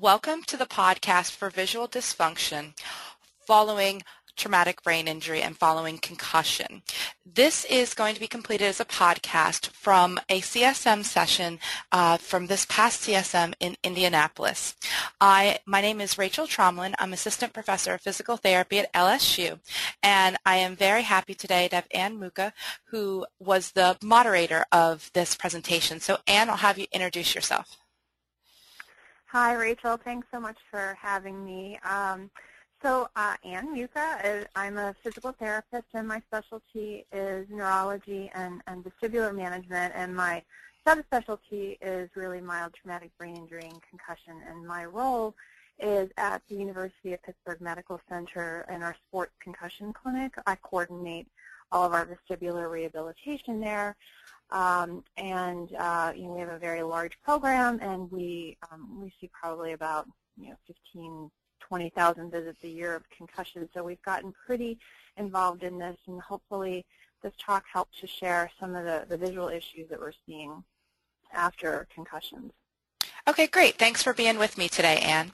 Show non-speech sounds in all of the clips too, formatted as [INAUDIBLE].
Welcome to the podcast for visual dysfunction following traumatic brain injury and following concussion. This is going to be completed as a podcast from a CSM session uh, from this past CSM in Indianapolis. I, my name is Rachel Tromlin. I'm Assistant Professor of Physical Therapy at LSU, and I am very happy today to have Anne Mucha, who was the moderator of this presentation. So Anne, I'll have you introduce yourself. Hi, Rachel. Thanks so much for having me. Um, so uh, Anne Mucha, I'm a physical therapist, and my specialty is neurology and, and vestibular management, and my subspecialty is really mild traumatic brain injury and concussion, and my role is at the University of Pittsburgh Medical Center in our sports concussion clinic. I coordinate all of our vestibular rehabilitation there. Um, and uh, you know, we have a very large program, and we um, we see probably about you know 15, 20,000 visits a year of concussion. So we've gotten pretty involved in this, and hopefully this talk helps to share some of the, the visual issues that we're seeing after concussions. Okay, great. Thanks for being with me today, Anne.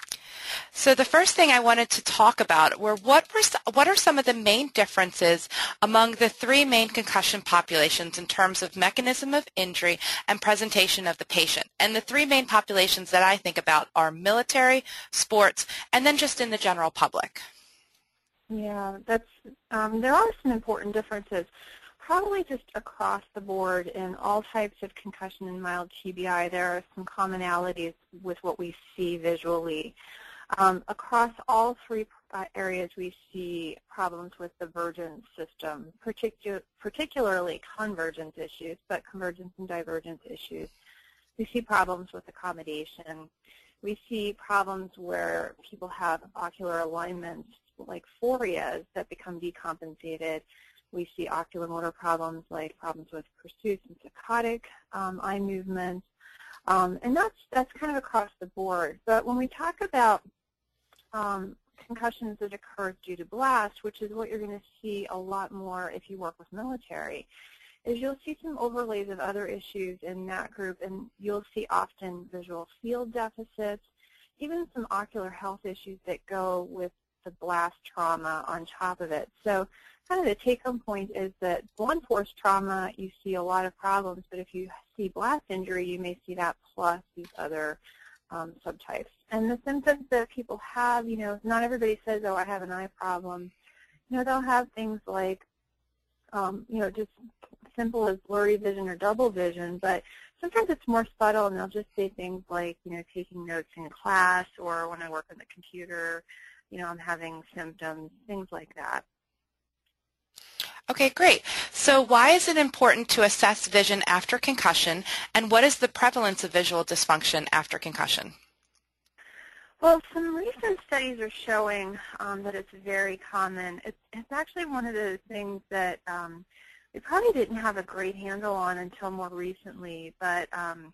So the first thing I wanted to talk about were what were what are some of the main differences among the three main concussion populations in terms of mechanism of injury and presentation of the patient. And the three main populations that I think about are military, sports, and then just in the general public. Yeah, that's um, there are some important differences. Probably just across the board in all types of concussion and mild TBI, there are some commonalities with what we see visually. Um, across all three uh, areas, we see problems with the vergence system, particu particularly convergence issues, but convergence and divergence issues. We see problems with accommodation. We see problems where people have ocular alignments like phorias that become decompensated. We see oculomotor problems like problems with pursuit and saccadic um, eye movements. Um, and that's, that's kind of across the board. But when we talk about um, concussions that occur due to blast, which is what you're going to see a lot more if you work with military, is you'll see some overlays of other issues in that group, and you'll see often visual field deficits, even some ocular health issues that go with the blast trauma on top of it. So kind of the take-home point is that blunt force trauma, you see a lot of problems, but if you see blast injury, you may see that plus these other um, subtypes. And the symptoms that people have, you know, not everybody says, oh, I have an eye problem. You know, they'll have things like, um, you know, just simple as blurry vision or double vision, but sometimes it's more subtle and they'll just say things like, you know, taking notes in class or when I work on the computer, you know, I'm having symptoms, things like that. Okay, great. So why is it important to assess vision after concussion, and what is the prevalence of visual dysfunction after concussion? Well, some recent studies are showing um, that it's very common. It's, it's, actually one of the things that um, we probably didn't have a great handle on until more recently, but um,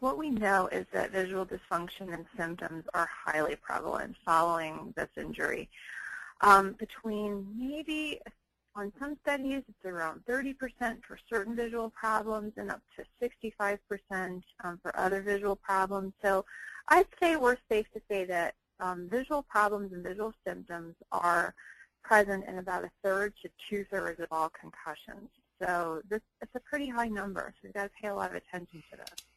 what we know is that visual dysfunction and symptoms are highly prevalent following this injury. Um, between maybe on some studies, it's around 30% for certain visual problems and up to 65% um, for other visual problems. So I'd say we're safe to say that um, visual problems and visual symptoms are present in about a third to two-thirds of all concussions. So this, it's a pretty high number, so we've got to pay a lot of attention to this.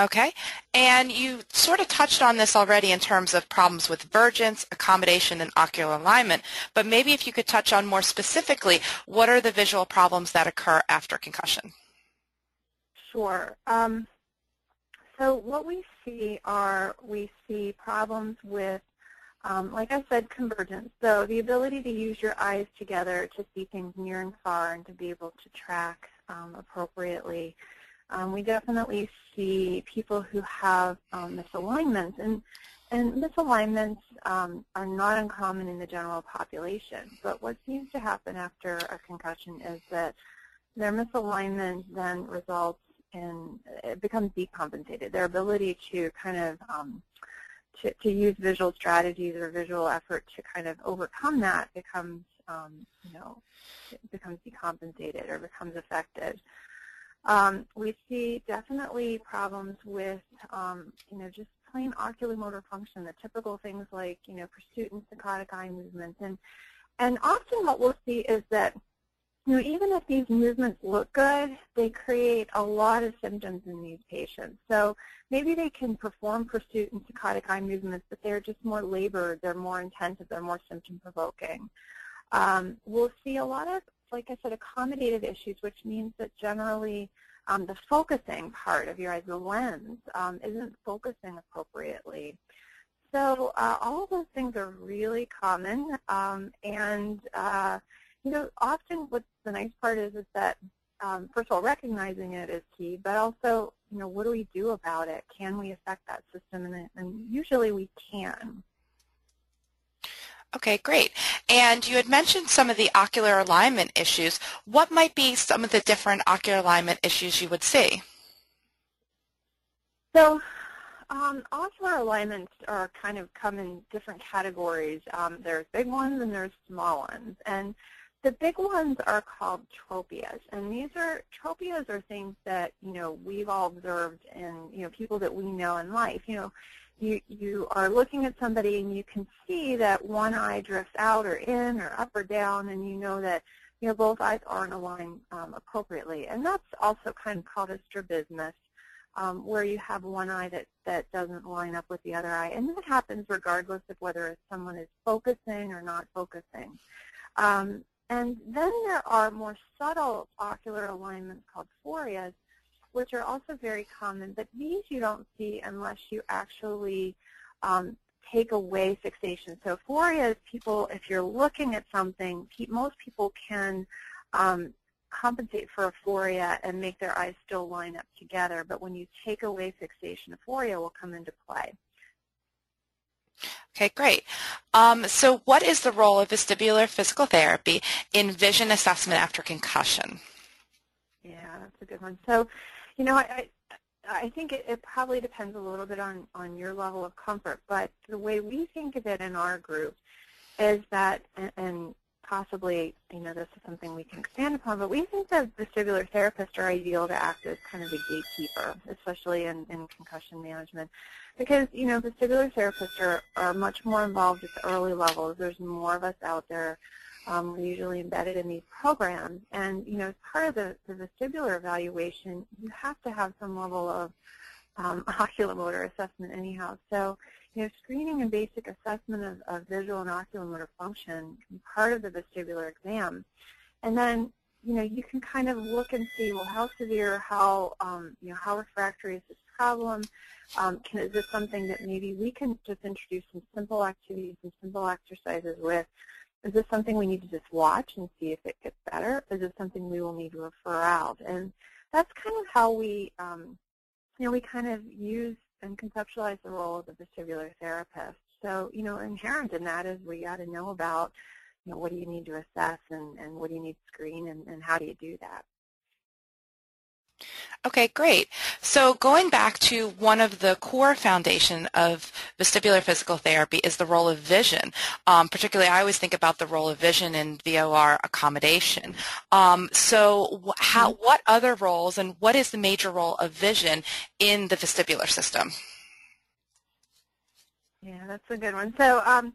Okay, and you sort of touched on this already in terms of problems with vergence, accommodation, and ocular alignment, but maybe if you could touch on more specifically, what are the visual problems that occur after concussion? Sure. Um, so what we see are, we see problems with, um, like I said, convergence. So the ability to use your eyes together to see things near and far and to be able to track um, appropriately. Um, we definitely see people who have um, misalignments, and, and misalignments um, are not uncommon in the general population. But what seems to happen after a concussion is that their misalignment then results in, it becomes decompensated. Their ability to kind of um, to, to, use visual strategies or visual effort to kind of overcome that becomes, um, you know, becomes decompensated or becomes affected. Um, we see definitely problems with, um, you know, just plain oculomotor function, the typical things like, you know, pursuit and saccadic eye movements. And, and often what we'll see is that, you know, even if these movements look good, they create a lot of symptoms in these patients. So maybe they can perform pursuit and saccadic eye movements, but they're just more labored, they're more intensive, they're more symptom-provoking. Um, we'll see a lot of, like I said, accommodative issues, which means that generally um, the focusing part of your eyes, the lens, um, isn't focusing appropriately. So uh, all of those things are really common, um, and uh, you know, often what the nice part is is that um, first of all, recognizing it is key, but also, you know, what do we do about it? Can we affect that system? And, and usually we can. Okay, great. And you had mentioned some of the ocular alignment issues. What might be some of the different ocular alignment issues you would see? So um, ocular alignments are kind of come in different categories. Um, there's big ones and there's small ones. And the big ones are called tropias, and these are tropias are things that you know we've all observed in you know people that we know in life. You know, you, you are looking at somebody and you can see that one eye drifts out or in or up or down and you know that you know both eyes aren't aligned um, appropriately. And that's also kind of called a strabismus um, where you have one eye that, that doesn't line up with the other eye. And that happens regardless of whether someone is focusing or not focusing. Um, and then there are more subtle ocular alignments called phorias which are also very common, but these you don't see unless you actually um, take away fixation. So phoria is people, if you're looking at something, most people can um, compensate for a phoria and make their eyes still line up together, but when you take away fixation, phoria will come into play. Okay, great. Um, so what is the role of vestibular physical therapy in vision assessment after concussion? Yeah, that's a good one. So you know, I, I think it, it, probably depends a little bit on, on your level of comfort, but the way we think of it in our group is that, and, and possibly, you know, this is something we can expand upon, but we think that vestibular therapists are ideal to act as kind of a gatekeeper, especially in, in concussion management. Because, you know, vestibular therapists are, are much more involved at the early levels. There's more of us out there um, we're usually embedded in these programs. And, you know, as part of the, the vestibular evaluation, you have to have some level of um, [LAUGHS] oculomotor assessment anyhow. So, you know, screening and basic assessment of, of visual and oculomotor function part of the vestibular exam. And then, you know, you can kind of look and see, well, how severe, how, um, you know, how refractory is this problem? Um, can, is this something that maybe we can just introduce some simple activities and simple exercises with is this something we need to just watch and see if it gets better? Is this something we will need to refer out? And that's kind of how we, um, you know, we kind of use and conceptualize the role of the vestibular therapist. So, you know, inherent in that is we got to know about, you know, what do you need to assess and, and what do you need to screen and, and how do you do that. Okay, great. So going back to one of the core foundation of vestibular physical therapy is the role of vision. Um, particularly, I always think about the role of vision in VOR accommodation. Um, so how, mm-hmm. what other roles and what is the major role of vision in the vestibular system? Yeah, that's a good one. So, um,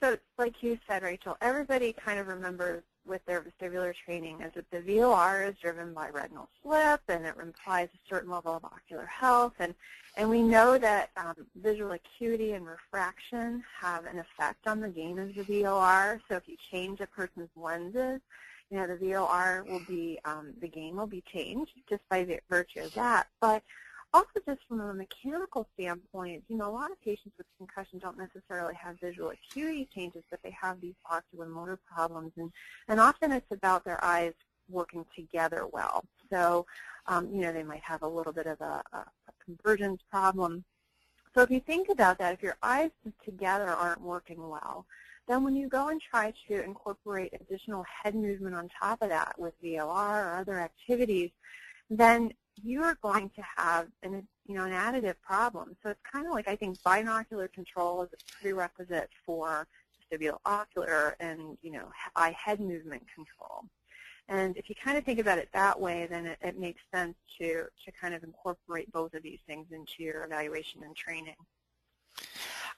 so like you said, Rachel, everybody kind of remembers with their vestibular training is that the VOR is driven by retinal slip and it implies a certain level of ocular health. And, and we know that um, visual acuity and refraction have an effect on the gain of the VOR. So if you change a person's lenses, you know, the VOR will be, um, the gain will be changed just by virtue of that. But also just from a mechanical standpoint, you know, a lot of patients with concussion don't necessarily have visual acuity changes, but they have these oculomotor problems. And, and often it's about their eyes working together well. So, um, you know, they might have a little bit of a, a, convergence problem. So if you think about that, if your eyes together aren't working well, then when you go and try to incorporate additional head movement on top of that with VOR or other activities, then you are going to have an, you know, an additive problem. So it's kind of like I think binocular control is a prerequisite for vestibular ocular and, you know, eye head movement control. And if you kind of think about it that way, then it, it makes sense to, to kind of incorporate both of these things into your evaluation and training.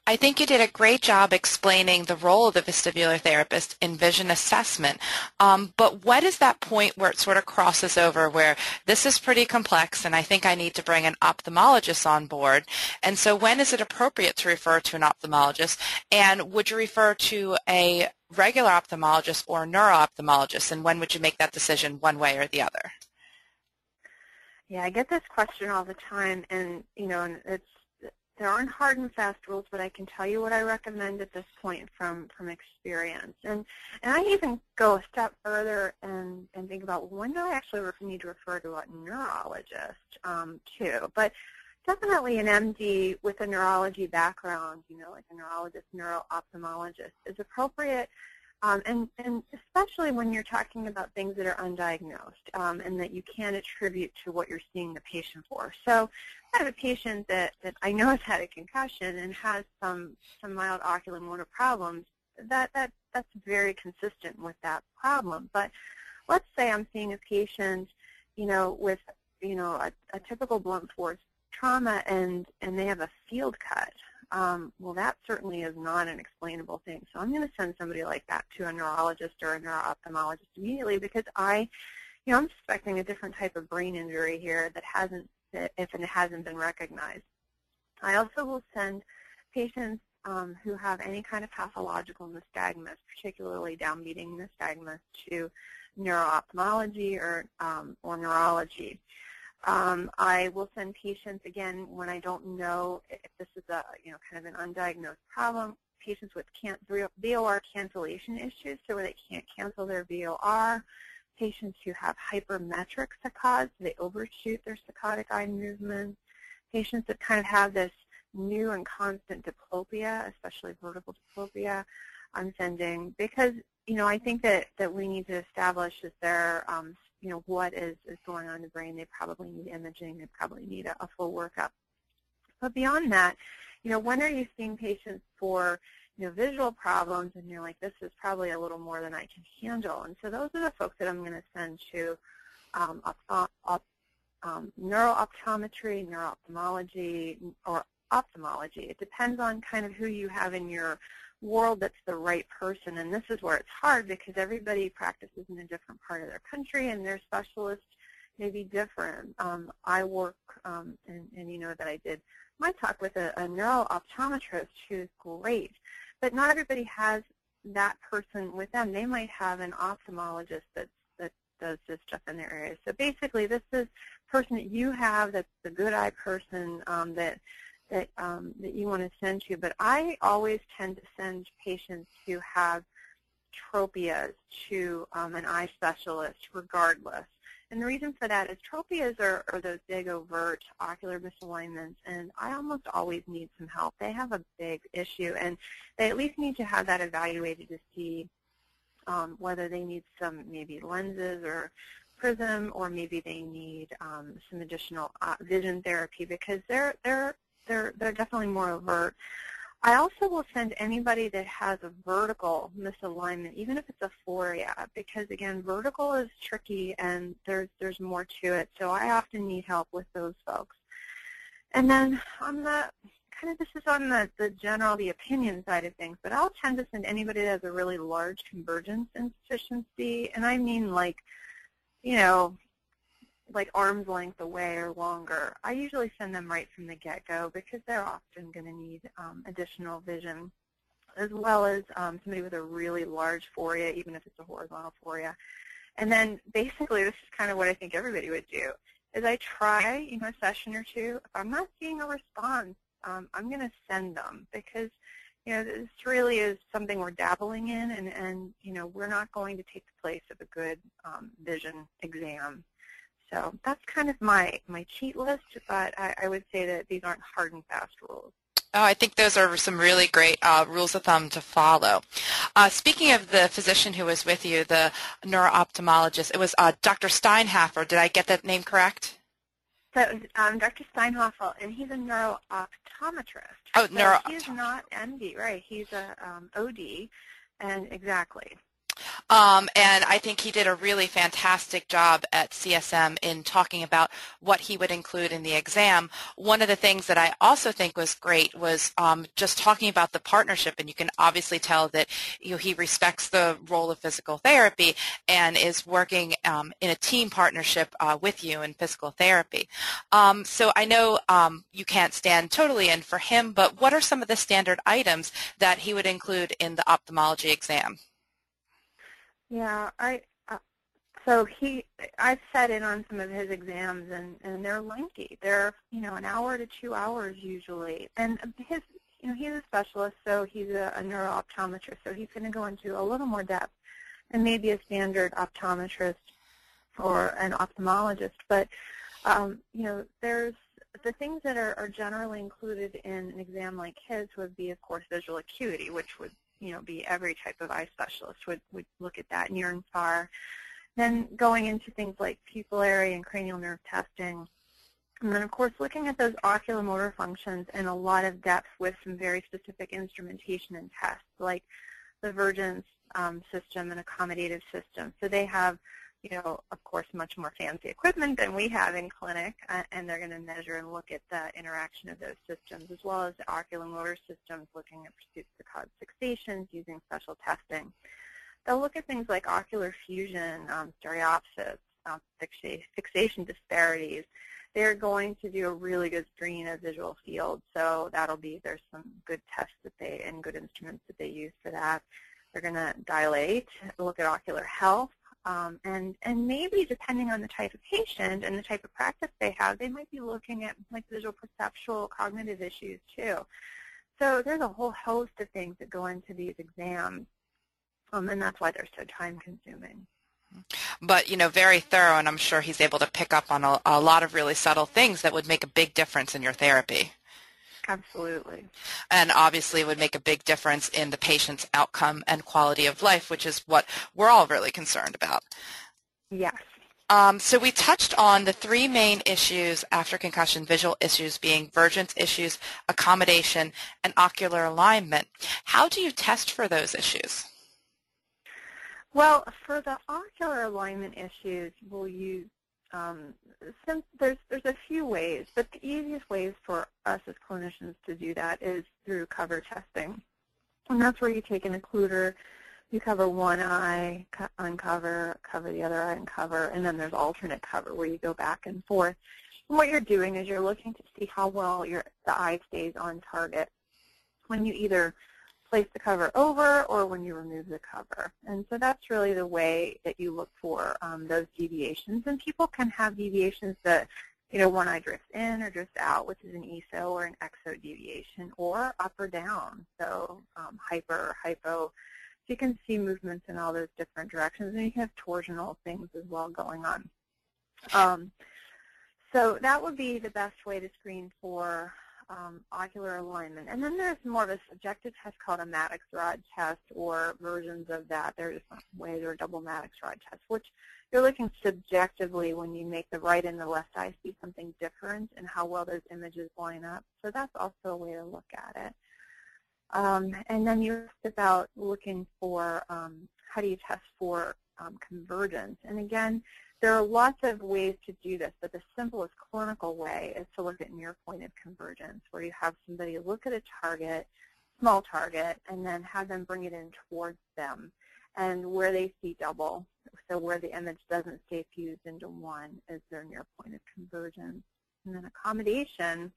I think you did a great job explaining the role of the vestibular therapist in vision assessment. Um, but what is that point where it sort of crosses over where this is pretty complex and I think I need to bring an ophthalmologist on board? And so when is it appropriate to refer to an ophthalmologist? And would you refer to a regular ophthalmologist or neuro-ophthalmologist? And when would you make that decision one way or the other? Yeah, I get this question all the time, and you know, and it's there aren't hard and fast rules, but I can tell you what I recommend at this point from, from experience. And, and I even go a step further and, and think about when do I actually need to refer to a neurologist um, too. But definitely an MD with a neurology background, you know, like a neurologist, neuro-ophthalmologist is appropriate um, and, and, especially when you're talking about things that are undiagnosed um, and that you can't attribute to what you're seeing the patient for. So I have a patient that, that I know [LAUGHS] has had a concussion and has some, some mild ocular motor problems. That, that, that's very consistent with that problem. But let's say I'm seeing a patient, you know, with, you know, a, a typical blunt force trauma and, and they have a field cut um, well, that certainly is not an explainable thing. So I'm going to send somebody like that to a neurologist or a neuro-ophthalmologist immediately because I, you know, I'm suspecting a different type of brain injury here that hasn't, if it hasn't been recognized. I also will send patients um, who have any kind of pathological nystagmus, particularly downbeating nystagmus, to neuro-ophthalmology or, um, or neurology. Um, I will send patients, again, when I don't know if this is a, you know, kind of an undiagnosed problem, patients with can VOR cancellation issues, so where they can't cancel their VOR, patients who have hypermetric saccades, so they overshoot their saccadic eye movements, patients that kind of have this new and constant diplopia, especially vertical diplopia, I'm sending because, you know, I think that, that we need to establish is there um, you know, what is, is going on in the brain. They probably need imaging. They probably need a, a full workup. But beyond that, you know, when are you seeing patients for, you know, visual problems and you're like, this is probably a little more than I can handle. And so those are the folks that I'm going to send to um, op op um, neurooptometry, neuroophthalmology, or ophthalmology. It depends on kind of who you have in your world that's the right person. And this is where it's hard because everybody practices in a different part of their country and their specialists may be different. Um, I work, um, and, and, you know that I did my talk with a, a neuro-optometrist who's great, but not everybody has that person with them. They might have an ophthalmologist that's, that does this stuff in their area. So basically, this is person that you have that's the good eye person um, that that, um, that you want to send to. But I always tend to send patients who have tropias to um, an eye specialist regardless. And the reason for that is tropias are, are those big overt ocular misalignments, and I almost always need some help. They have a big issue, and they at least need to have that evaluated to see um, whether they need some maybe lenses or prism, or maybe they need um, some additional uh, vision therapy because they're they're they're, they're definitely more overt. I also will send anybody that has a vertical misalignment, even if it's a phoria, because again, vertical is tricky and there's there's more to it. So I often need help with those folks. And then on the kind of this is on the, the general, the opinion side of things, but I'll tend to send anybody that has a really large convergence insufficiency, and I mean like, you know, like arm's length away or longer, I usually send them right from the get-go because they're often going to need um, additional vision as well as um, somebody with a really large phoria, even if it's a horizontal phoria. And then basically this is kind of what I think everybody would do, is I try, you know, a session or two. If I'm not seeing a response, um, I'm going to send them because, you know, this really is something we're dabbling in and, and you know, we're not going to take the place of a good um, vision exam so that's kind of my, my cheat list, but I, I would say that these aren't hard and fast rules. Oh, I think those are some really great uh, rules of thumb to follow. Uh, speaking of the physician who was with you, the neuro-ophthalmologist, it was uh, Dr. Steinhofer. Did I get that name correct? So um, Dr. Steinhofer, and he's a neuro-optometrist. Oh, so neuro He's not MD, right? He's a um, OD, and exactly. Um, and I think he did a really fantastic job at CSM in talking about what he would include in the exam. One of the things that I also think was great was um, just talking about the partnership, and you can obviously tell that you know, he respects the role of physical therapy and is working um, in a team partnership uh, with you in physical therapy. Um, so I know um, you can't stand totally in for him, but what are some of the standard items that he would include in the ophthalmology exam? Yeah, I uh, so he I've sat in on some of his exams and and they're lengthy. They're you know an hour to two hours usually, and his you know he's a specialist, so he's a, a neuro-optometrist, so he's going to go into a little more depth than maybe a standard optometrist or an ophthalmologist. But um, you know there's the things that are, are generally included in an exam like his would be, of course, visual acuity, which would you know, be every type of eye specialist would, would look at that near and far. Then going into things like pupillary and cranial nerve testing. And then, of course, looking at those oculomotor functions in a lot of depth with some very specific instrumentation and tests, like the Vergence um, system and accommodative system. So they have you know, of course, much more fancy equipment than we have in clinic, uh, and they're going to measure and look at the interaction of those systems, as well as the oculomotor systems, looking at pursuit saccade fixations using special testing. They'll look at things like ocular fusion, um, stereopsis, um, fixation disparities. They're going to do a really good screen of visual fields, so that'll be, there's some good tests that they, and good instruments that they use for that. They're going to dilate, look at ocular health, um, and, and maybe depending on the type of patient and the type of practice they have, they might be looking at like visual perceptual cognitive issues too. So there's a whole host of things that go into these exams, um, and that's why they're so time consuming. But, you know, very thorough, and I'm sure he's able to pick up on a, a lot of really subtle things that would make a big difference in your therapy. Absolutely. And obviously it would make a big difference in the patient's outcome and quality of life, which is what we're all really concerned about. Yes. Um, so we touched on the three main issues after concussion, visual issues being Vergence issues, accommodation, and ocular alignment. How do you test for those issues? Well, for the ocular alignment issues, we'll use um, since there's there's a few ways, but the easiest ways for us as clinicians to do that is through cover testing, and that's where you take an occluder, you cover one eye, uncover, cover the other eye, uncover, and then there's alternate cover where you go back and forth. And what you're doing is you're looking to see how well your the eye stays on target when you either place the cover over or when you remove the cover. And so that's really the way that you look for um, those deviations. And people can have deviations that, you know, one eye drifts in or drifts out, which is an ESO or an exo deviation, or up or down, so um, hyper or hypo. So you can see movements in all those different directions, and you have torsional things as well going on. Um, so that would be the best way to screen for um, ocular alignment. And then there's more of a subjective test called a Maddox rod test or versions of that. There are different ways or double Maddox rod test, which you're looking subjectively when you make the right and the left eye see something different and how well those images line up. So that's also a way to look at it. Um, and then you asked about looking for um, how do you test for um, convergence. And again, there are lots of ways to do this, but the simplest clinical way is to look at near point of convergence, where you have somebody look at a target, small target, and then have them bring it in towards them. And where they see double, so where the image doesn't stay fused into one, is their near point of convergence. And then accommodation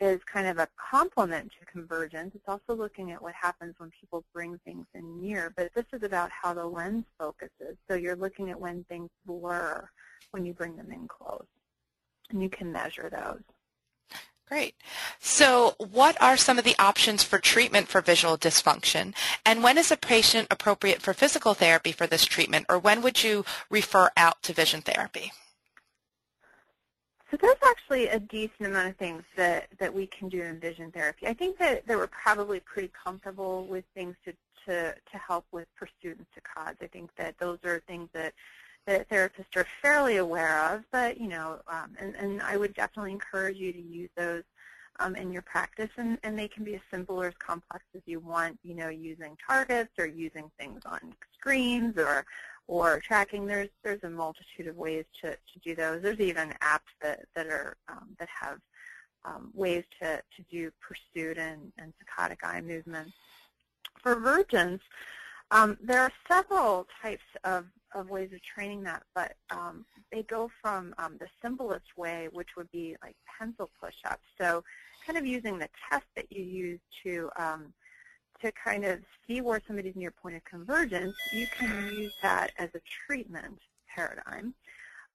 is kind of a complement to convergence. It's also looking at what happens when people bring things in near, but this is about how the lens focuses. So you're looking at when things blur when you bring them in close, and you can measure those. Great. So what are some of the options for treatment for visual dysfunction? And when is a patient appropriate for physical therapy for this treatment, or when would you refer out to vision therapy? So there's actually a decent amount of things that, that we can do in vision therapy. I think that, that we're probably pretty comfortable with things to, to, to help with pursuit and saccades. I think that those are things that, that therapists are fairly aware of, but, you know, um, and, and I would definitely encourage you to use those um, in your practice, and, and they can be as simple or as complex as you want, you know, using targets or using things on screens or or tracking. There's there's a multitude of ways to, to do those. There's even apps that, that are um, that have um, ways to, to do pursuit and, and saccadic eye movements. For vergence, um, there are several types of, of ways of training that, but um, they go from um, the simplest way, which would be like pencil push-ups. So kind of using the test that you use to um, to kind of see where somebody's near point of convergence, you can use that as a treatment paradigm.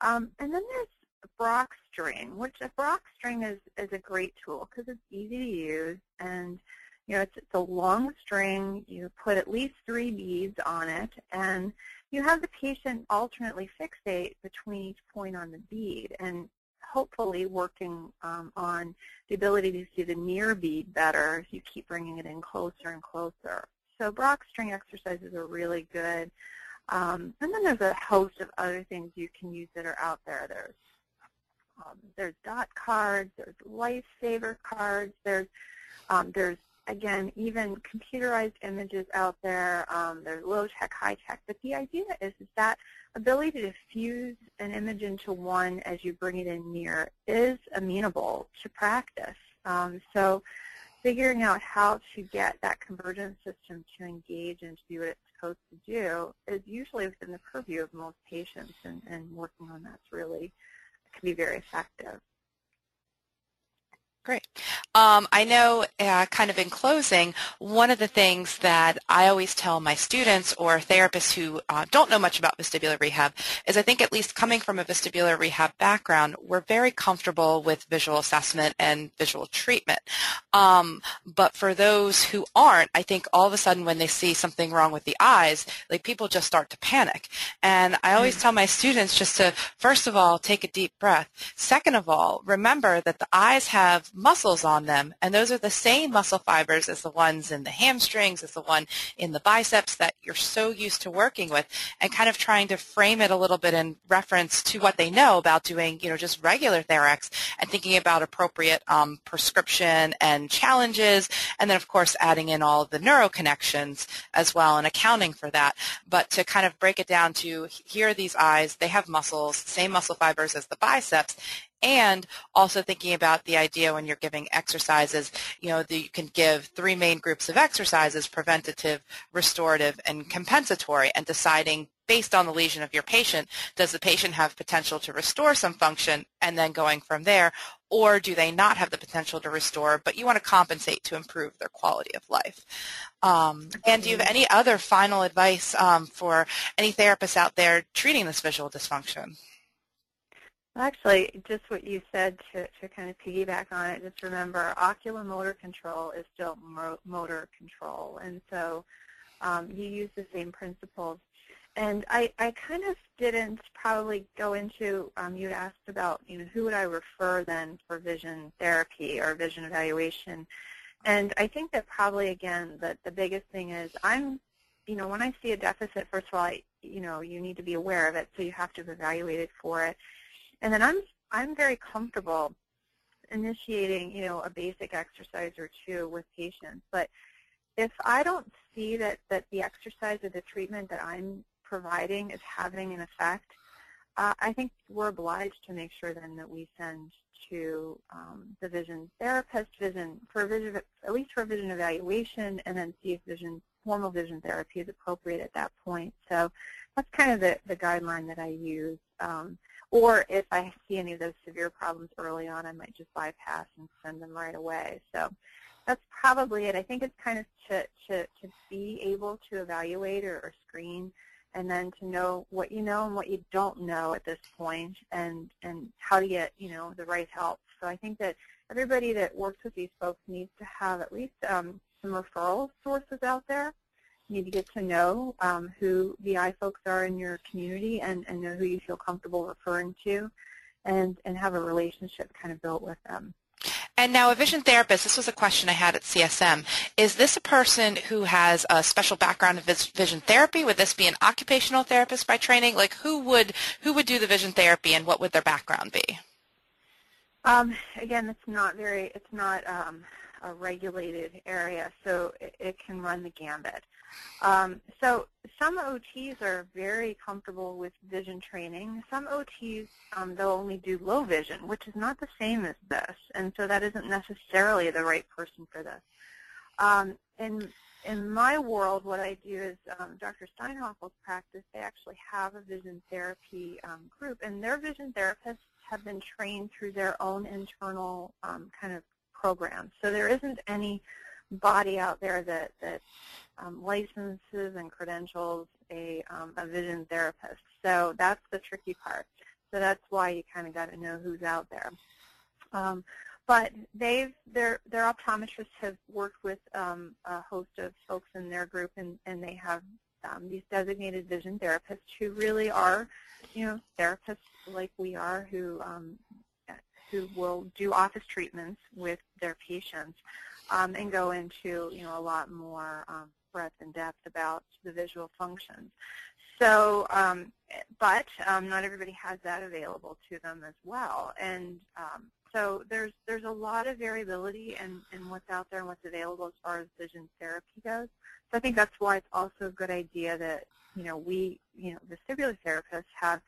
Um, and then there's a Brock string, which a Brock string is, is a great tool because it's easy to use and you know it's, it's a long string. You put at least three beads on it and you have the patient alternately fixate between each point on the bead and hopefully working um, on the ability to see the near bead better as you keep bringing it in closer and closer. So Brock string exercises are really good. Um, and then there's a host of other things you can use that are out there. There's um, there's dot cards, there's lifesaver cards, there's um, there's again even computerized images out there. Um, there's low tech, high tech, but the idea is, is that ability to fuse an image into one as you bring it in near is amenable to practice. Um, so figuring out how to get that convergence system to engage and to do what it's supposed to do is usually within the purview of most patients, and, and working on that's really can be very effective. Great. Um, I know uh, kind of in closing, one of the things that I always tell my students or therapists who uh, don't know much about vestibular rehab is I think at least coming from a vestibular rehab background, we're very comfortable with visual assessment and visual treatment. Um, but for those who aren't, I think all of a sudden when they see something wrong with the eyes, like people just start to panic. And I always mm. tell my students just to, first of all, take a deep breath. Second of all, remember that the eyes have muscles on them, and those are the same muscle fibers as the ones in the hamstrings, as the one in the biceps that you're so used to working with, and kind of trying to frame it a little bit in reference to what they know about doing, you know, just regular TherEx, and thinking about appropriate um, prescription and challenges, and then of course adding in all the neuro connections as well and accounting for that. But to kind of break it down to here are these eyes, they have muscles, same muscle fibers as the biceps, and also thinking about the idea when you're giving exercises, you know, that you can give three main groups of exercises, preventative, restorative, and compensatory, and deciding based on the lesion of your patient, does the patient have potential to restore some function and then going from there, or do they not have the potential to restore, but you want to compensate to improve their quality of life? Um, and do you have any other final advice um, for any therapists out there treating this visual dysfunction? Actually, just what you said to, to kind of piggyback on it, just remember oculomotor control is still motor control. And so um, you use the same principles. And I, I kind of didn't probably go into, um, you asked about, you know, who would I refer then for vision therapy or vision evaluation. And I think that probably, again, that the biggest thing is I'm, you know, when I see a deficit, first of all, I, you know, you need to be aware of it, so you have to evaluate it for it. And then I'm I'm very comfortable initiating, you know, a basic exercise or two with patients. But if I don't see that, that the exercise or the treatment that I'm providing is having an effect, uh, I think we're obliged to make sure then that we send to um, the vision therapist, vision for vision, at least for vision evaluation, and then see if vision formal vision therapy is appropriate at that point. So that's kind of the, the guideline that I use. Um, or if I see any of those severe problems early on, I might just bypass and send them right away. So that's probably it. I think it's kind of to, to, to be able to evaluate or, or screen and then to know what you know and what you don't know at this point and, and how to get, you know, the right help. So I think that everybody that works with these folks needs to have at least um, some referral sources out there need to get to know um, who VI folks are in your community and, and know who you feel comfortable referring to and, and have a relationship kind of built with them. And now a vision therapist, this was a question I had at CSM. Is this a person who has a special background in vision therapy? Would this be an occupational therapist by training? Like who would, who would do the vision therapy and what would their background be? Um, again, it's not very, it's not um, a regulated area, so it, it can run the gambit. Um, so some OTs are very comfortable with vision training. Some OTs, um, they'll only do low vision, which is not the same as this, and so that isn't necessarily the right person for this. Um, in, in my world, what I do is um, Dr. Steinhoffel's practice, they actually have a vision therapy um, group, and their vision therapists have been trained through their own internal um, kind of program. So there isn't any body out there that, that um, licenses and credentials a, um, a vision therapist. So that's the tricky part. So that's why you kind of got to know who's out there. Um, but they've their their optometrists have worked with um, a host of folks in their group, and and they have um, these designated vision therapists who really are, you know, therapists like we are who um, who will do office treatments with their patients um, and go into you know a lot more um, breadth and depth about the visual functions. So, um, but um, not everybody has that available to them as well, and um, so there's there's a lot of variability in, in what's out there and what's available as far as vision therapy goes. So I think that's why it's also a good idea that you know we you know vestibular therapists have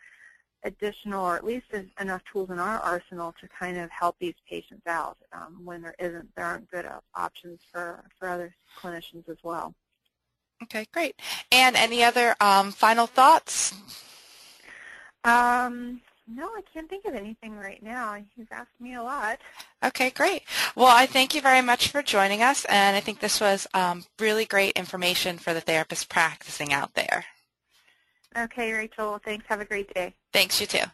additional or at least enough tools in our arsenal to kind of help these patients out um, when there isn't there aren't good options for for other clinicians as well. Okay, great. And any other um, final thoughts? Um, no, I can't think of anything right now. You've asked me a lot. Okay, great. Well, I thank you very much for joining us, and I think this was um, really great information for the therapists practicing out there. Okay, Rachel. Thanks. Have a great day. Thanks, you too.